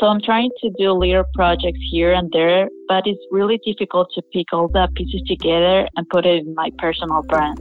So I'm trying to do little projects here and there, but it's really difficult to pick all the pieces together and put it in my personal brand.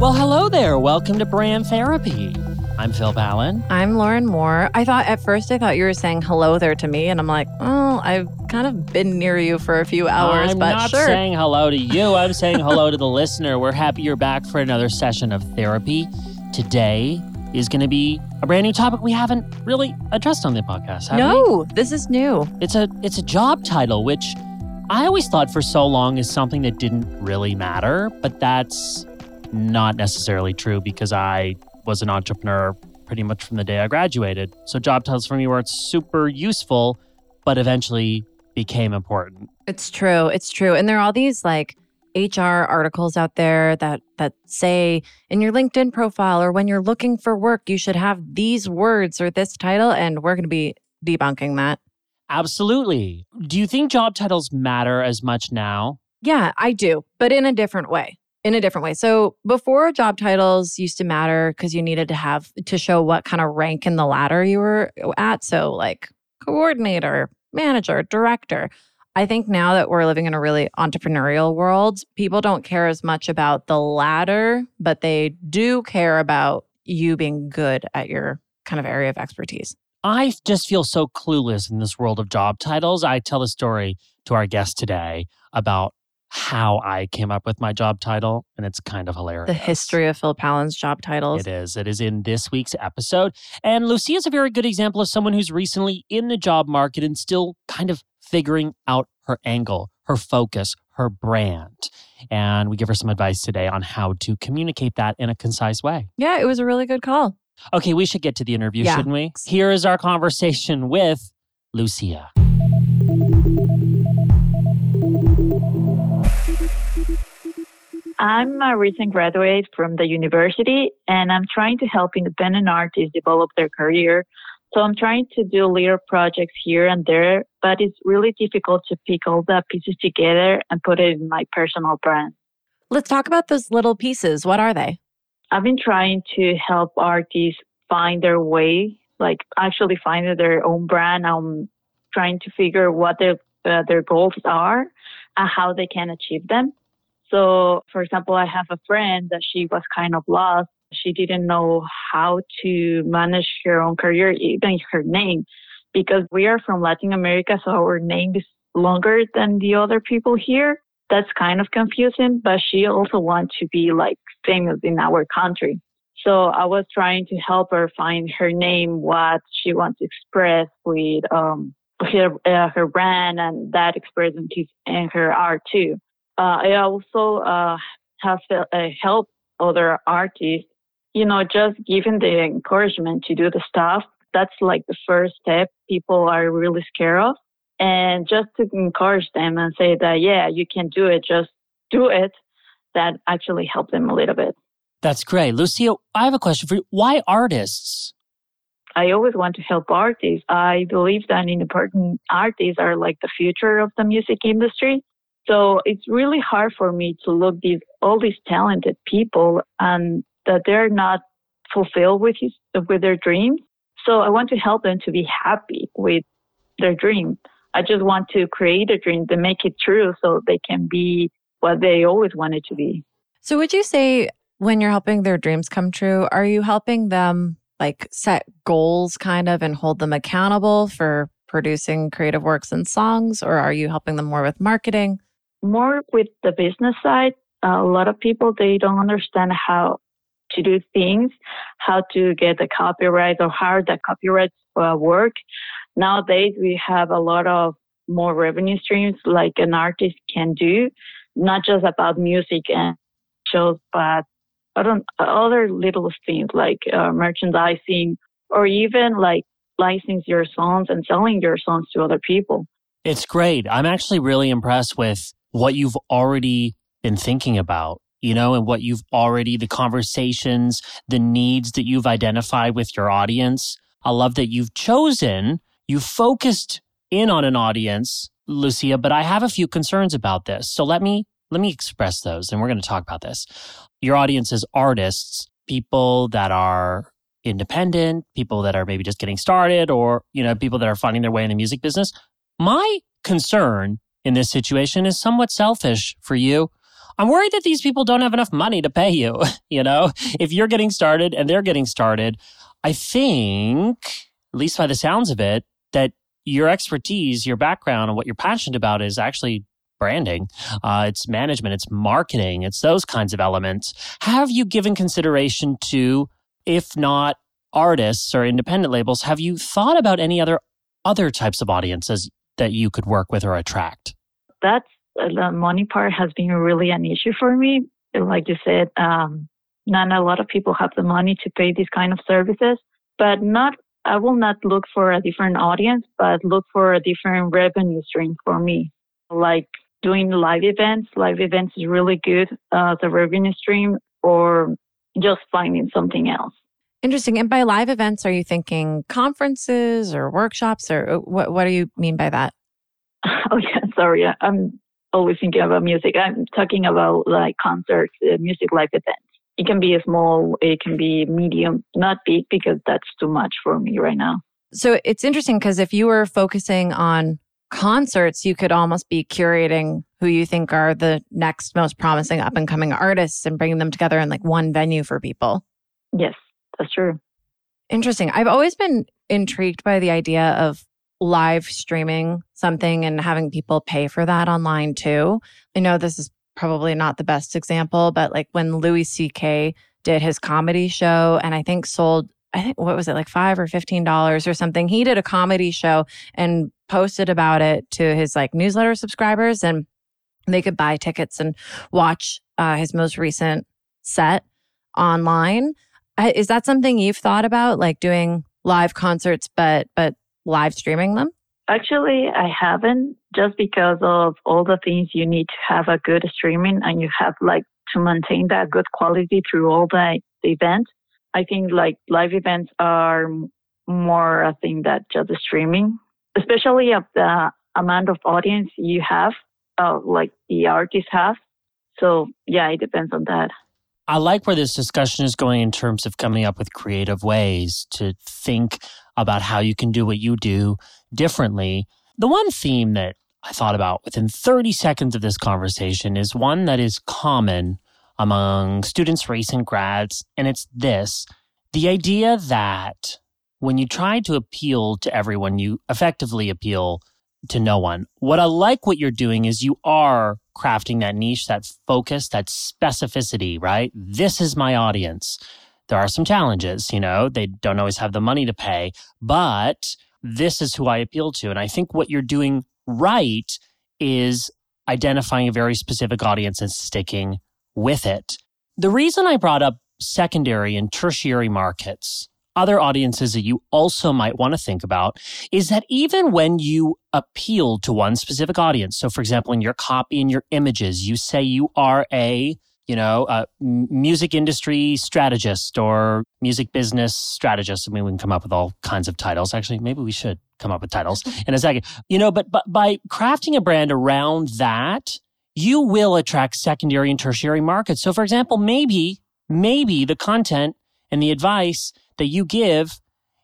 Well, hello there. Welcome to Brand Therapy. I'm Phil Pallen. I'm Lauren Moore. I thought at first I thought you were saying hello there to me, and I'm like, oh, I've kind of been near you for a few hours, I'm but not sure. saying hello to you. I'm saying hello to the listener. We're happy you're back for another session of therapy. Today is going to be a brand new topic we haven't really addressed on the podcast. Have we? no, this is new. It's a it's a job title, which I always thought for so long is something that didn't really matter, but that's not necessarily true because I was an entrepreneur pretty much from the day I graduated. So job titles for me were super useful, but eventually became important. It's true. It's true. And there are all these like HR articles out there that that say in your LinkedIn profile or when you're looking for work, you should have these words or this title, and we're going to be debunking that. Absolutely. Do you think job titles matter as much now? Yeah, I do, but in a different way. In a different way. So before job titles used to matter because you needed to have to show what kind of rank in the ladder you were uh, at. So like coordinator, manager, director. I think now that we're living in a really entrepreneurial world, people don't care as much about the ladder, but they do care about you being good at your kind of area of expertise. I just feel so clueless in this world of job titles. I tell a story to our guest today about how I came up with my job title, and it's kind of hilarious. The history of Phil Pallen's job titles. It is. It is in this week's episode. And Lucia is a very good example of someone who's recently in the job market and still kind of figuring out her angle, her focus, her brand. And we give her some advice today on how to communicate that in a concise way. Yeah, it was a really good call. Okay, we should get to the interview, Yeah. shouldn't we? Here is our conversation with Lucia. I'm a recent graduate from the university and I'm trying to help independent artists develop their career. So I'm trying to do little projects here and there, but it's really difficult to pick all the pieces together and put it in my personal brand. Let's talk about those little pieces. What are they? I've been trying to help artists find their way, like actually find their own brand. I'm trying to figure what their uh, their goals are and how they can achieve them. So, for example, I have a friend that she was kind of lost. She didn't know how to manage her own career, even her name, because we are from Latin America, so our name is longer than the other people here. That's kind of confusing, but she also wants to be like famous in our country. So I was trying to help her find her name, what she wants to express with um, her uh, her brand, and that expression in her art too. Uh, I also uh, have uh, helped other artists, you know, just giving the encouragement to do the stuff. That's like the first step people are really scared of. And just to encourage them and say that, yeah, you can do it, just do it, that actually helped them a little bit. That's great. Lucia, I have a question for you. Why artists? I always want to help artists. I believe that independent artists are like the future of the music industry. So it's really hard for me to look these all these talented people and that they're not fulfilled with his, with their dreams. So I want to help them to be happy with their dream. I just want to create a dream to make it true so they can be what they always wanted to be. So, would you say when you're helping their dreams come true, are you helping them like set goals kind of and hold them accountable for producing creative works and songs, or are you helping them more with marketing? More with the business side. a lot of people they don't understand how to do things, how to get the copyright or how the copyrights uh, work. Nowadays, we have a lot of more revenue streams like an artist can do, not just about music and shows, but other little things like uh, merchandising or even like license your songs and selling your songs to other people. It's great. I'm actually really impressed with what you've already been thinking about, you know, and what you've already, the conversations, the needs that you've identified with your audience. I love that you've chosen, you focused in on an audience, Lucia, but I have a few concerns about this. So let me, let me express those and we're going to talk about this. Your audience is artists, people that are independent, people that are maybe just getting started, or, you know, people that are finding their way in the music business. My concern in this situation is somewhat selfish for you. I'm worried that these people don't have enough money to pay you. you know, if you're getting started and they're getting started, I think, at least by the sounds of it, that your expertise, your background, and what you're passionate about is actually branding, uh, it's management, it's marketing, it's those kinds of elements. Have you given consideration to, if not artists or independent labels, have you thought about any other other types of audiences that you could work with or attract? That's the money part has been really an issue for me. Like you said, um, not a lot of people have the money to pay these kind of services, but not. I will not look for a different audience, but look for a different revenue stream for me. Like doing live events. Live events is really good as a revenue stream or just finding something else. Interesting. And by live events, are you thinking conferences or workshops or uh, what, what do you mean by that? Oh, yeah. Sorry. I'm always thinking about music. I'm talking about like concerts, uh, music live events. It can be a small, it can be medium, not big because that's too much for me right now. So it's interesting because if you were focusing on concerts, you could almost be curating who you think are the next most promising up and coming artists and bringing them together in like one venue for people. Yes, that's true. Interesting. I've always been intrigued by the idea of live streaming something and having people pay for that online too. I know this is probably not the best example, but like when Louis C.K. did his comedy show and I think sold I think what was it like five or fifteen dollars or something. He did a comedy show and posted about it to his like newsletter subscribers, and they could buy tickets and watch uh, his most recent set online. Is that something you've thought about, like doing live concerts, but but live streaming them? Actually, I haven't, just because of all the things you need to have a good streaming, and you have like to maintain that good quality through all the, the event. I think like live events are more a thing that just streaming, especially of the amount of audience you have, uh, like the artists have. So yeah, it depends on that. I like where this discussion is going in terms of coming up with creative ways to think about how you can do what you do differently. The one theme that I thought about within 30 seconds of this conversation is one that is common among students, recent grads, and it's this the idea that when you try to appeal to everyone, you effectively appeal to no one. What I like what you're doing is you are crafting that niche, that focus, that specificity, right? This is my audience. There are some challenges, you know, they don't always have the money to pay, but this is who I appeal to. And I think what you're doing right is identifying a very specific audience and sticking with it. The reason I brought up secondary and tertiary markets, other audiences that you also might want to think about, is that even when you appeal to one specific audience, so for example, in your copy and your images, you say you are a you know, a music industry strategist or music business strategist. I mean, we can come up with all kinds of titles. Actually, maybe we should come up with titles in a second. You know, but, but by crafting a brand around that, you will attract secondary and tertiary markets. So for example, maybe, maybe the content and the advice that you give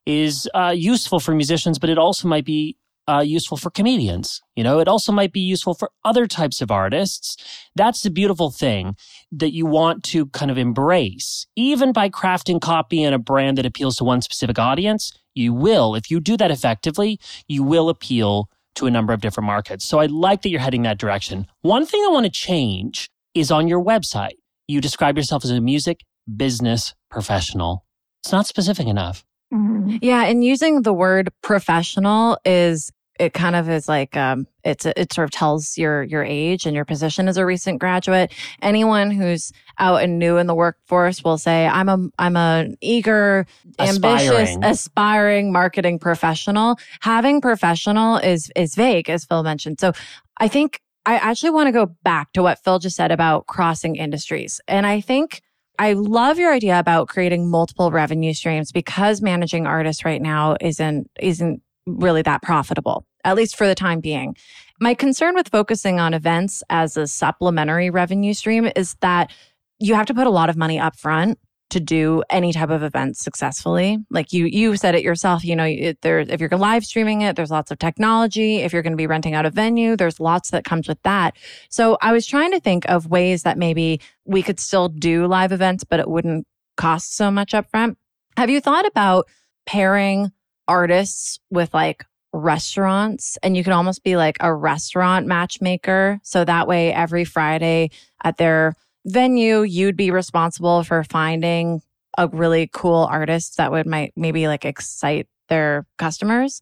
is uh, useful for musicians, but it also might be uh, useful for comedians. You know, it also might be useful for other types of artists. That's the beautiful thing that you want to kind of embrace. Even by crafting copy and a brand that appeals to one specific audience, you will, if you do that effectively, you will appeal to a number of different markets. So I like that you're heading that direction. One thing I want to change is on your website. You describe yourself as a music business professional. It's not specific enough. Mm-hmm. Yeah, and using the word professional is it kind of is like um, it's it sort of tells your your age and your position as a recent graduate. Anyone who's out and new in the workforce will say, "I'm a I'm a eager, aspiring. ambitious, aspiring marketing professional." Having professional is is vague, as Phil mentioned. So, I think I actually want to go back to what Phil just said about crossing industries, and I think. I love your idea about creating multiple revenue streams because managing artists right now isn't isn't really that profitable, at least for the time being. My concern with focusing on events as a supplementary revenue stream is that you have to put a lot of money up front to do any type of event successfully. Like you, you said it yourself. You know, it, there if you're live streaming it, there's lots of technology. If you're going to be renting out a venue, there's lots that comes with that. So I was trying to think of ways that maybe we could still do live events, but it wouldn't cost so much upfront. Have you thought about pairing artists with like restaurants and you could almost be like a restaurant matchmaker. So that way, every Friday at their venue, you'd be responsible for finding a really cool artist that would might maybe like excite their customers.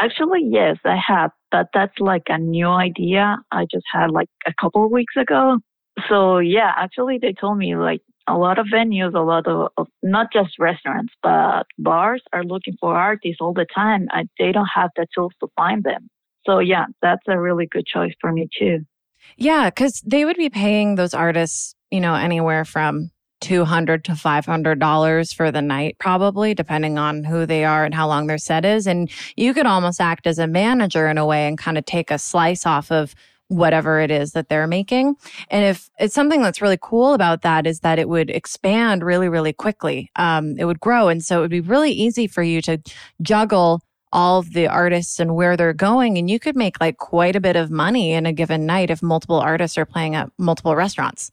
Actually, yes, I have, but that's like a new idea I just had like a couple of weeks ago. So yeah, actually they told me like a lot of venues, a lot of, of, not just restaurants, but bars are looking for artists all the time. and they don't have the tools to find them. So yeah, that's a really good choice for me too. Yeah, because they would be paying those artists, you know, anywhere from two hundred to five hundred dollars for the night, probably depending on who they are and how long their set is. And you could almost act as a manager in a way and kind of take a slice off of whatever it is that they're making. And if it's something that's really cool about that is that it would expand really, really quickly. Um, it would grow. And so it would be really easy for you to juggle all the artists and where they're going. And you could make like quite a bit of money in a given night if multiple artists are playing at multiple restaurants.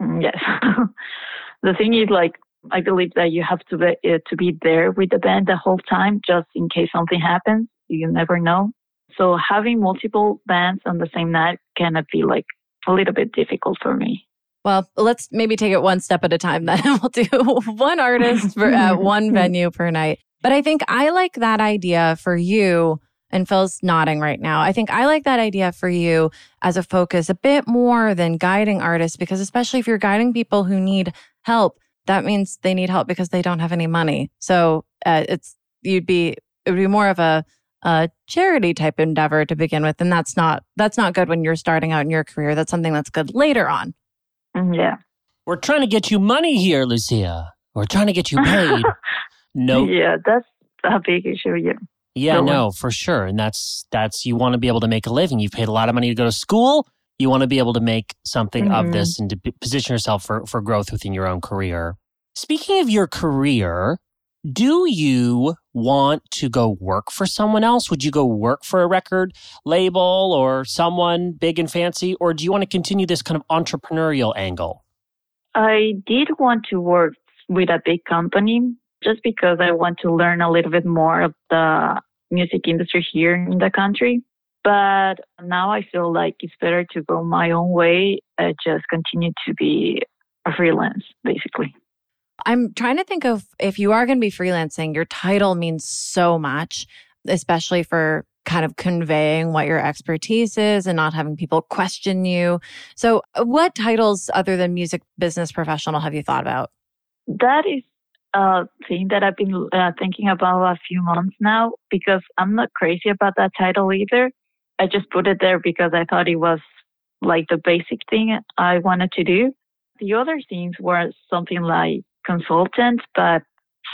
Mm, yes. the thing is like, I believe that you have to be, uh, to be there with the band the whole time, just in case something happens. You never know. So having multiple bands on the same night can be like a little bit difficult for me. Well, let's maybe take it one step at a time then. we'll do one artist for uh, one venue per night. But I think I like that idea for you. And Phil's nodding right now. I think I like that idea for you as a focus a bit more than guiding artists, because especially if you're guiding people who need help, that means they need help because they don't have any money. So uh, it's, you'd be, it would be more of a a charity type endeavor to begin with and that's not that's not good when you're starting out in your career that's something that's good later on mm, yeah we're trying to get you money here lucia we're trying to get you paid no yeah that's a big issue yeah yeah no, no for sure and that's that's you want to be able to make a living you've paid a lot of money to go to school you want to be able to make something mm-hmm. of this and to position yourself for for growth within your own career speaking of your career do you want to go work for someone else? Would you go work for a record label or someone big and fancy? Or do you want to continue this kind of entrepreneurial angle? I did want to work with a big company just because I want to learn a little bit more of the music industry here in the country. But now I feel like it's better to go my own way and just continue to be a freelance, basically. I'm trying to think of if you are going to be freelancing, your title means so much, especially for kind of conveying what your expertise is and not having people question you. So, what titles other than music business professional have you thought about? That is a thing that I've been uh, thinking about a few months now because I'm not crazy about that title either. I just put it there because I thought it was like the basic thing I wanted to do. The other things were something like consultant, but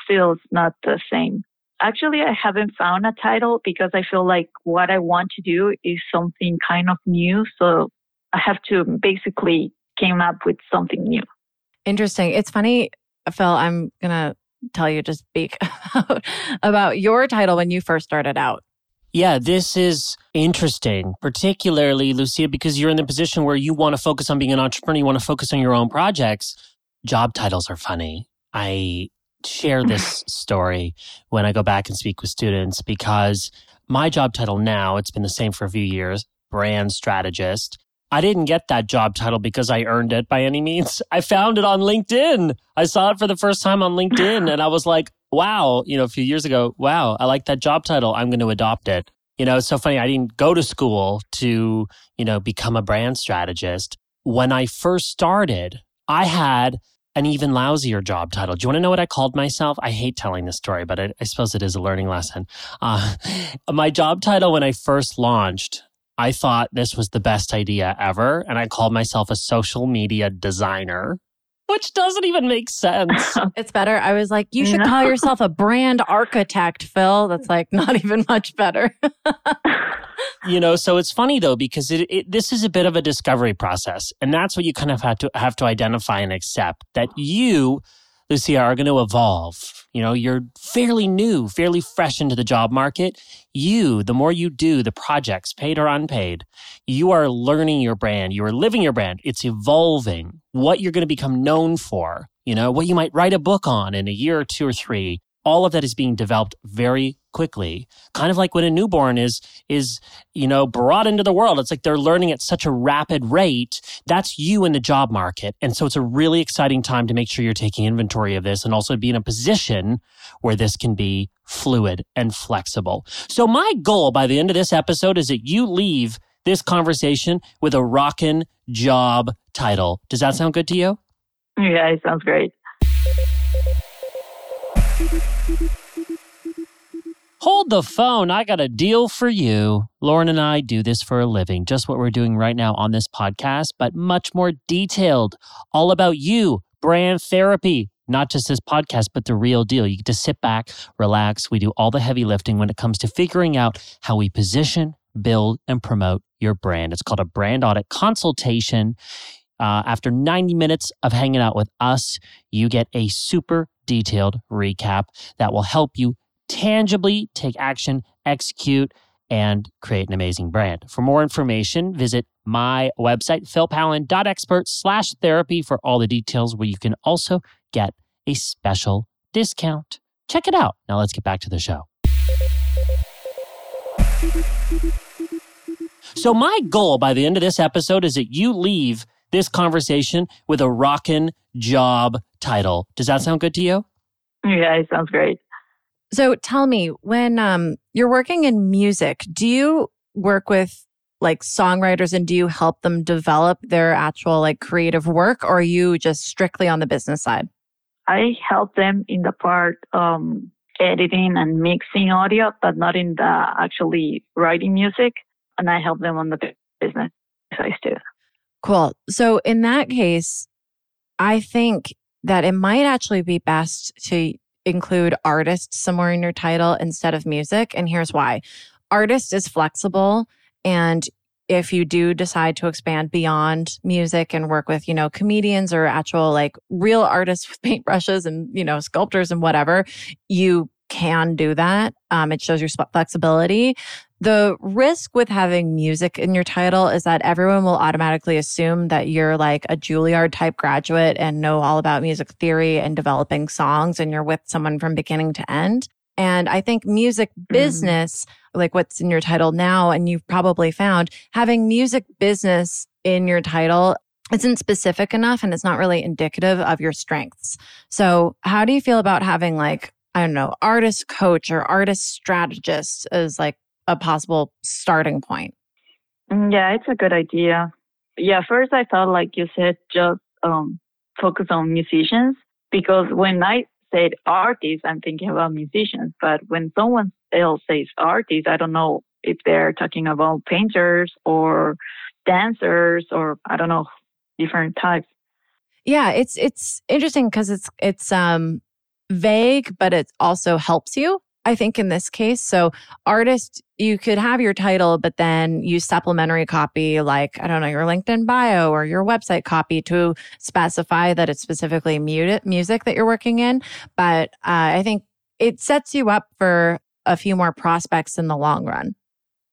still it's not the same. Actually, I haven't found a title because I feel like what I want to do is something kind of new. So I have to basically came up with something new. Interesting. It's funny, Phil, I'm going to tell you to speak about, about your title when you first started out. Yeah, this is interesting, particularly, Lucia, because you're in the position where you want to focus on being an entrepreneur, you want to focus on your own projects job titles are funny. I share this story when I go back and speak with students because my job title now, it's been the same for a few years, brand strategist. I didn't get that job title because I earned it by any means. I found it on LinkedIn. I saw it for the first time on LinkedIn and I was like, wow, you know, a few years ago, wow, I like that job title. I'm going to adopt it. You know, it's so funny. I didn't go to school to, you know, become a brand strategist. When I first started, I had an even lousier job title. Do you want to know what I called myself? I hate telling this story, but I, I suppose it is a learning lesson. Uh, my job title when I first launched, I thought this was the best idea ever. And I called myself a social media designer which doesn't even make sense. it's better. I was like, you should no. call yourself a brand architect, Phil. That's like not even much better. you know, so it's funny though because it, it, this is a bit of a discovery process, and that's what you kind of have to have to identify and accept that you Lucia, are going to evolve. You know, you're fairly new, fairly fresh into the job market. You, the more you do the projects, paid or unpaid, you are learning your brand. You are living your brand. It's evolving. What you're going to become known for, you know, what you might write a book on in a year or two or three, all of that is being developed very quickly kind of like when a newborn is is you know brought into the world. It's like they're learning at such a rapid rate. That's you in the job market. And so it's a really exciting time to make sure you're taking inventory of this and also be in a position where this can be fluid and flexible. So my goal by the end of this episode is that you leave this conversation with a rockin' job title. Does that sound good to you? Yeah it sounds great Hold the phone. I got a deal for you. Lauren and I do this for a living, just what we're doing right now on this podcast, but much more detailed. All about you, brand therapy, not just this podcast, but the real deal. You get to sit back, relax. We do all the heavy lifting when it comes to figuring out how we position, build, and promote your brand. It's called a brand audit consultation. Uh, after 90 minutes of hanging out with us, you get a super detailed recap that will help you tangibly take action, execute, and create an amazing brand. For more information, visit my website, philpallen.expert slash therapy for all the details where you can also get a special discount. Check it out. Now let's get back to the show. So my goal by the end of this episode is that you leave this conversation with a rockin' job title. Does that sound good to you? Yeah, it sounds great. So tell me, when um, you're working in music, do you work with like songwriters and do you help them develop their actual like creative work or are you just strictly on the business side? I help them in the part um, editing and mixing audio, but not in the actually writing music. And I help them on the business side too. Cool. So in that case, I think that it might actually be best to include artist somewhere in your title instead of music. And here's why artist is flexible. And if you do decide to expand beyond music and work with, you know, comedians or actual like real artists with paintbrushes and, you know, sculptors and whatever, you can do that. Um, it shows your flexibility. The risk with having music in your title is that everyone will automatically assume that you're like a Juilliard type graduate and know all about music theory and developing songs and you're with someone from beginning to end. And I think music mm-hmm. business, mm-hmm. like what's in your title now, and you've probably found having music business in your title isn't specific enough and it's not really indicative of your strengths. So how do you feel about having like, I don't know, artist coach or artist strategist as like a possible starting point. Mm, yeah, it's a good idea. Yeah, first I thought, like you said, just um, focus on musicians because when I said artists, I'm thinking about musicians. But when someone else says artists, I don't know if they're talking about painters or dancers or I don't know different types. Yeah, it's it's interesting because it's it's um vague, but it also helps you. I think in this case. So, artist, you could have your title, but then use supplementary copy like, I don't know, your LinkedIn bio or your website copy to specify that it's specifically music that you're working in. But uh, I think it sets you up for a few more prospects in the long run.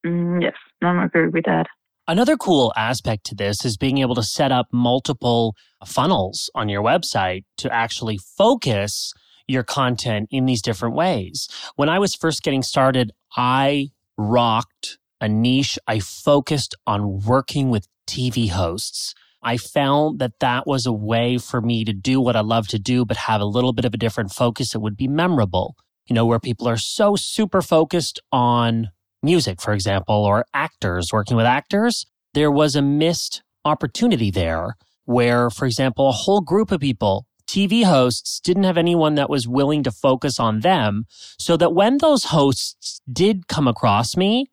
Mm, yes, I'm agree with that. Another cool aspect to this is being able to set up multiple funnels on your website to actually focus your content in these different ways. When I was first getting started, I rocked a niche. I focused on working with TV hosts. I found that that was a way for me to do what I love to do, but have a little bit of a different focus that would be memorable. You know, where people are so super focused on music, for example, or actors, working with actors. There was a missed opportunity there where, for example, a whole group of people TV hosts didn't have anyone that was willing to focus on them. So that when those hosts did come across me,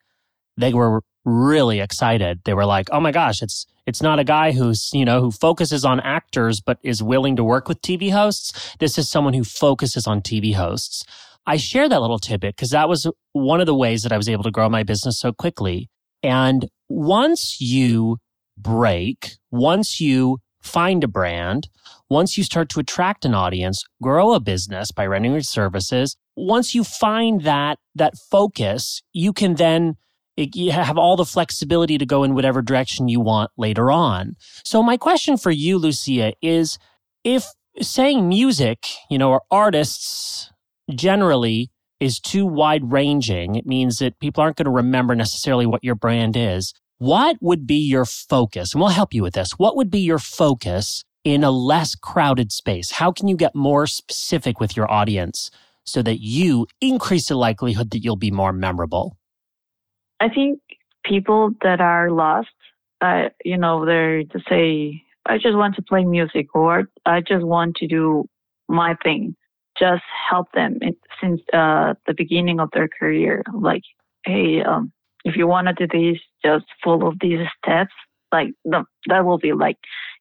they were really excited. They were like, "Oh my gosh, it's it's not a guy who's, you know, who focuses on actors but is willing to work with TV hosts. This is someone who focuses on TV hosts." I share that little tidbit because that was one of the ways that I was able to grow my business so quickly. And once you break, once you find a brand, once you start to attract an audience, grow a business by renting your services, once you find that that focus, you can then eh, you have all the flexibility to go in whatever direction you want later on. So my question for you, Lucia, is if saying music, you know, or artists generally is too wide ranging, it means that people aren't going to remember necessarily what your brand is. What would be your focus? And we'll help you with this. What would be your focus in a less crowded space? How can you get more specific with your audience so that you increase the likelihood that you'll be more memorable? I think people that are lost, uh, you know, they're to say, I just want to play music or I just want to do my thing. Just help them since uh, the beginning of their career. Like, hey, um, if you want to do this, just follow these steps. Like the, that will be like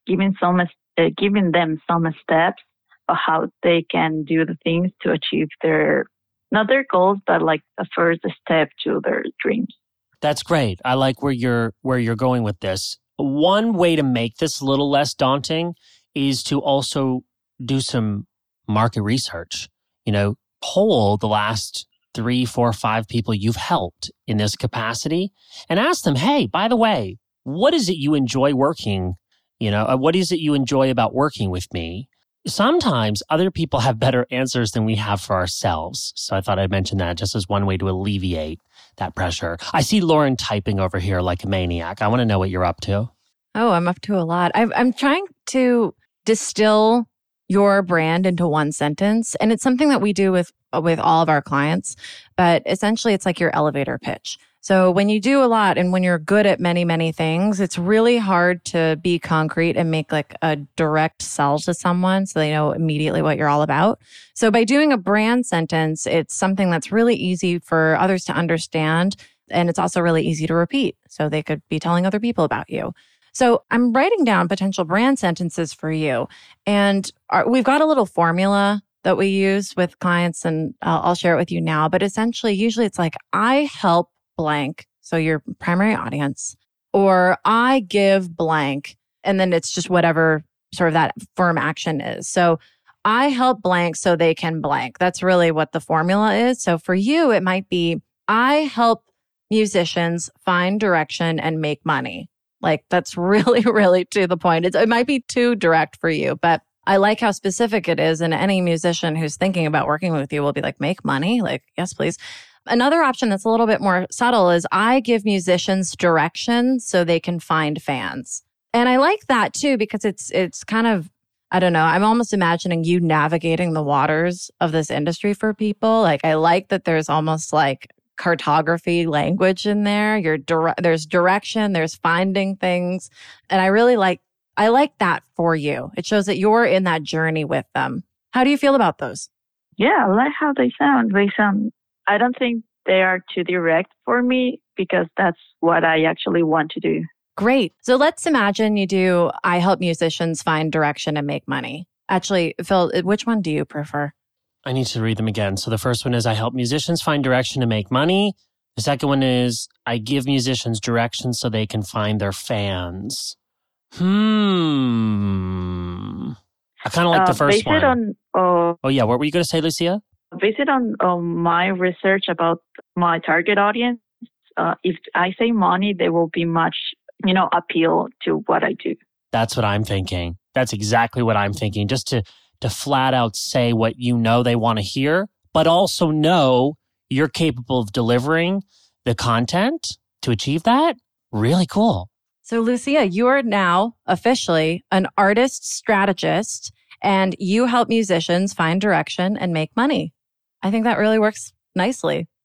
giving some, uh, giving them some steps of how they can do the things to achieve their not their goals, but like the first step to their dreams. That's great. I like where you're where you're going with this. One way to make this a little less daunting is to also do some market research. You know, poll the last three, four, five people you've helped in this capacity and ask them, hey, by the way, what is it you enjoy working? You know, uh, what is it you enjoy about working with me? sometimes other people have better answers than we have for ourselves. So I thought I'd mention that just as one way to alleviate that pressure. I see Lauren typing over here like a maniac. I want to know what you're up to. Oh, I'm up to a lot. i I'm trying to distill your brand into one sentence, and it's something that we do with with all of our clients. But essentially, it's like your elevator pitch. So when you do a lot and when you're good at many, many things, it's really hard to be concrete and make like a direct sell to someone so they know immediately what you're all about. So by doing a brand sentence, it's something that's really easy for others to understand. And it's also really easy to repeat. So they could be telling other people about you. So I'm writing down potential brand sentences for you. And our, we've got a little formula that we use with clients and I'll, I'll share it with you now. But essentially, usually it's like, I help blank. So your primary audience, or I give blank. And then it's just whatever sort of that firm action is. So I help blank so they can blank. That's really what the formula is. So for you, it might be I help musicians find direction and make money. Like that's really, really to the point. It's, it might be too direct for you, but I like how specific it is. And any musician who's thinking about working with you will be like, make money? Like, yes, please. Another option that's a little bit more subtle is I give musicians directions so they can find fans. And I like that too because it's it's kind of I don't know, I'm almost imagining you navigating the waters of this industry for people. Like I like that there's almost like cartography language in there. You're dire- there's direction, there's finding things, and I really like I like that for you. It shows that you're in that journey with them. How do you feel about those? Yeah, I like how they sound. They sound I don't think they are too direct for me because that's what I actually want to do. Great. So let's imagine you do I help musicians find direction and make money. Actually, Phil, which one do you prefer? I need to read them again. So the first one is I help musicians find direction to make money. The second one is I give musicians direction so they can find their fans. Hmm. I kind of like uh, the first one. On, uh, oh, yeah. What were you going to say, Lucia? based on um, my research about my target audience, uh, if I say money, there will be much, you know, appeal to what I do. That's what I'm thinking. That's exactly what I'm thinking. Just to to flat out say what you know they want to hear, but also know you're capable of delivering the content to achieve that. Really cool. So, Lucia, you are now officially an artist strategist and you help musicians find direction and make money. I think that really works nicely.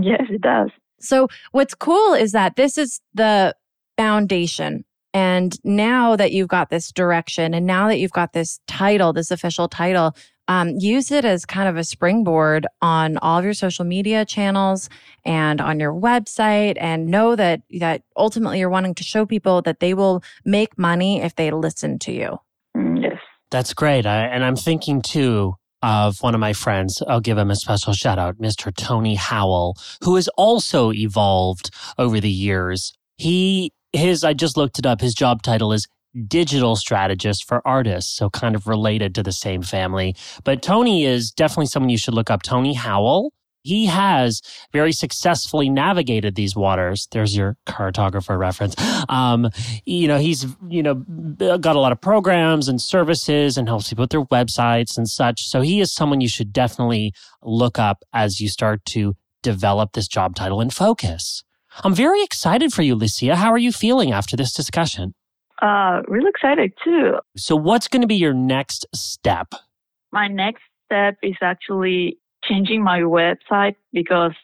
Yes, it does. So what's cool is that this is the foundation. And now that you've got this direction and now that you've got this title, this official title, um, use it as kind of a springboard on all of your social media channels and on your website and know that that ultimately you're wanting to show people that they will make money if they listen to you. Mm, yes. That's great. I, and I'm thinking too, of one of my friends. I'll give him a special shout out, Mr. Tony Howell, who has also evolved over the years. He, his, I just looked it up. His job title is digital strategist for artists, so kind of related to the same family. But Tony is definitely someone you should look up. Tony Howell. He has very successfully navigated these waters. There's your cartographer reference. Um, you know, he's, you know, got a lot of programs and services and helps people with their websites and such. So he is someone you should definitely look up as you start to develop this job title and focus. I'm very excited for you, Lucia. How are you feeling after this discussion? Uh, really excited too. So, what's going to be your next step? My next step is actually changing my website because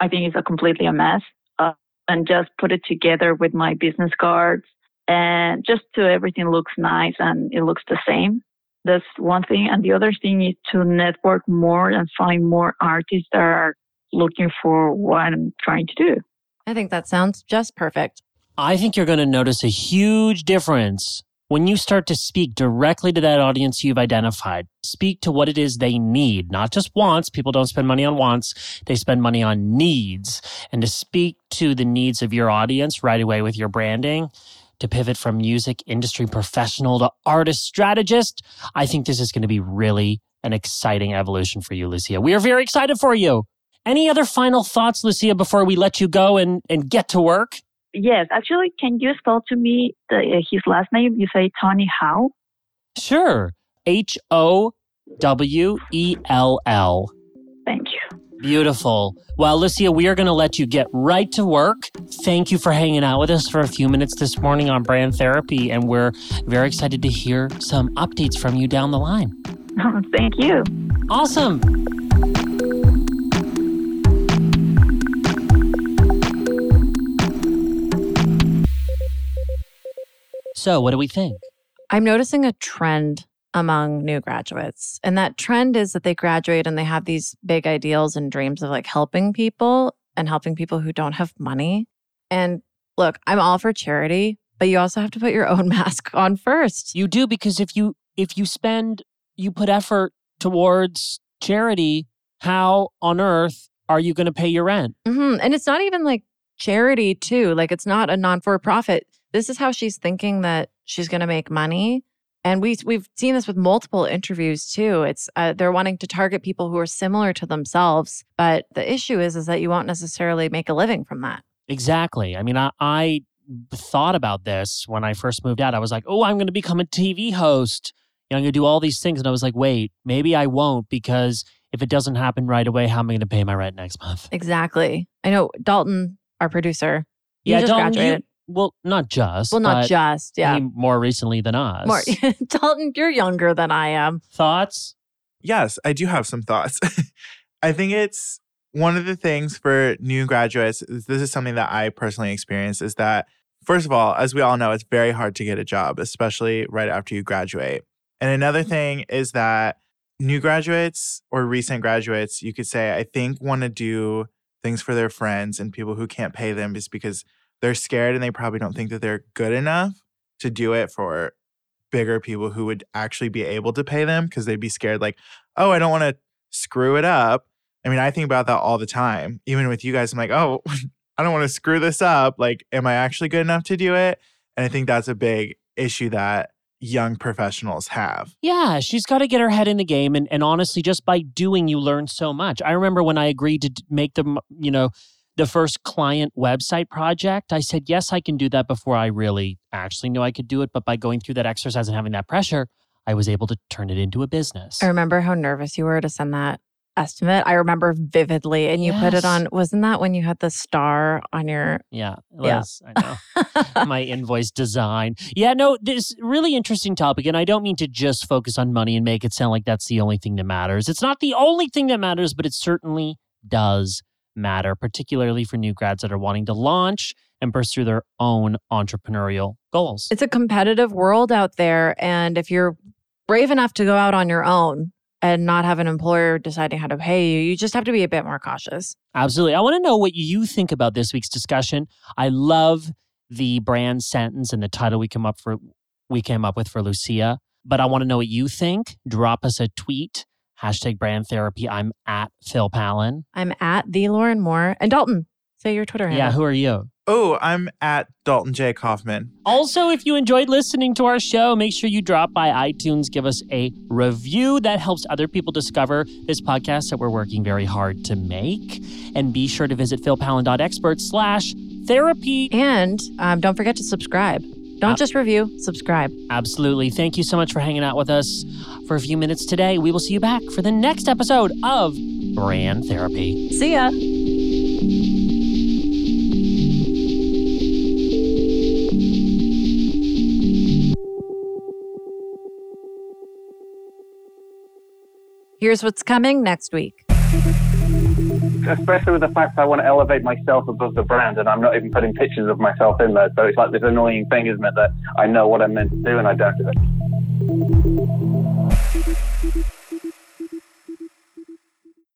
I think it's a completely a mess, uh, and just put it together with my business cards and just so everything looks nice and it looks the same. That's one thing. And the other thing is to network more and find more artists that are looking for what I'm trying to do. I think that sounds just perfect. I think you're going to notice a huge difference when you start to speak directly to that audience you've identified. Speak to what it is they need, not just wants. People don't spend money on wants. They spend money on needs. And to speak to the needs of your audience right away with your branding, to pivot from music industry professional to artist strategist, I think this is going to be really an exciting evolution for you, Lucia. We are very excited for you. Any other final thoughts, Lucia, before we let you go and, and get to work? Yes, actually, can you spell to me the, uh, his last name? You say Tony How? Sure. H O W E L L. Thank you. Beautiful. Well, Lucia, we are going to let you get right to work. Thank you for hanging out with us for a few minutes this morning on Brand Therapy, and we're very excited to hear some updates from you down the line. Thank you. Awesome. So, what do we think? I'm noticing a trend among new graduates. And that trend is that they graduate and they have these big ideals and dreams of like helping people and helping people who don't have money. And look, I'm all for charity, but you also have to put your own mask on first. You do because if you if you spend you put effort towards charity, how on earth are you going to pay your rent? Mm-hmm. And it's not even like charity too. Like it's not a non for profit. This is how she's thinking that she's going to make money. And we we've seen this with multiple interviews too. It's uh, they're wanting to target people who are similar to themselves, but the issue is is that you won't necessarily make a living from that. Exactly. I mean, I, I thought about this when I first moved out. I was like, oh, I'm going to become a TV host. You know, I'm going to do all these things, and I was like, wait, maybe I won't because if it doesn't happen right away, how am I going to pay my rent next month? Exactly. I know Dalton, our producer, yeah, Dalton, graduated. You, well, not just. well, not just, yeah. More recently than us. More, Dalton, you're younger than I am. Thoughts? Yes, I do have some thoughts. I think it's one of the things for new graduates. This is something that I personally experienced is that, first of all, as we all know, it's very hard to get a job, especially right after you graduate. And another mm-hmm. thing is that new graduates or recent graduates, you could say, I think want to do things for their friends and people who can't pay them just because they're scared and they probably don't think that they're good enough to do it for bigger people who would actually be able to pay them because they'd be scared like oh i don't want to screw it up i mean i think about that all the time even with you guys i'm like oh i don't want to screw this up like am i actually good enough to do it and i think that's a big issue that young professionals have Yeah, she's got to get her head in the game. And, and honestly, just by doing, you learn so much. I remember when I agreed to make the, you know, the first client website project, I said, yes, I can do that before I really actually knew I could do it. But by going through that exercise and having that pressure, I was able to turn it into a business. I remember how nervous you were to send that estimate. I remember vividly. And you put it on, wasn't that when you had the star on your. Yeah, it Yeah. I know. my invoice design. Yeah, no, this really interesting topic. And I don't mean to just focus on money and make it sound like that's the only thing that matters. It's not the only thing that matters, but it certainly does matter, particularly for new grads that are wanting to launch and pursue their own entrepreneurial goals. It's a competitive world out there. And if you're brave enough to go out on your own and not have an employer deciding how to pay you, you just have to be a bit more cautious. Absolutely. I want to know what you think about this week's discussion. I love the brand sentence and the title we come up for we came up with for Lucia. But I want to know what you think. Drop us a tweet. Hashtag brand therapy. I'm at Phil Pallen. I'm at the Lauren Moore. And Dalton, say your Twitter handle. Yeah, who are you? Oh, I'm at Dalton J. Kaufman. Also, if you enjoyed listening to our show, make sure you drop by iTunes, give us a review. That helps other people discover this podcast that we're working very hard to make. And be sure to visit philpallen.expert slash therapy. And um, don't forget to subscribe. Don't Uh, just review, subscribe. Absolutely. Thank you so much for hanging out with us for a few minutes today. We will see you back for the next episode of Brand Therapy. See ya. Here's what's coming next week. Especially with the fact I want to elevate myself above the brand and I'm not even putting pictures of myself in there. So it's like this annoying thing, isn't it, that I know what I'm meant to do and I don't do it.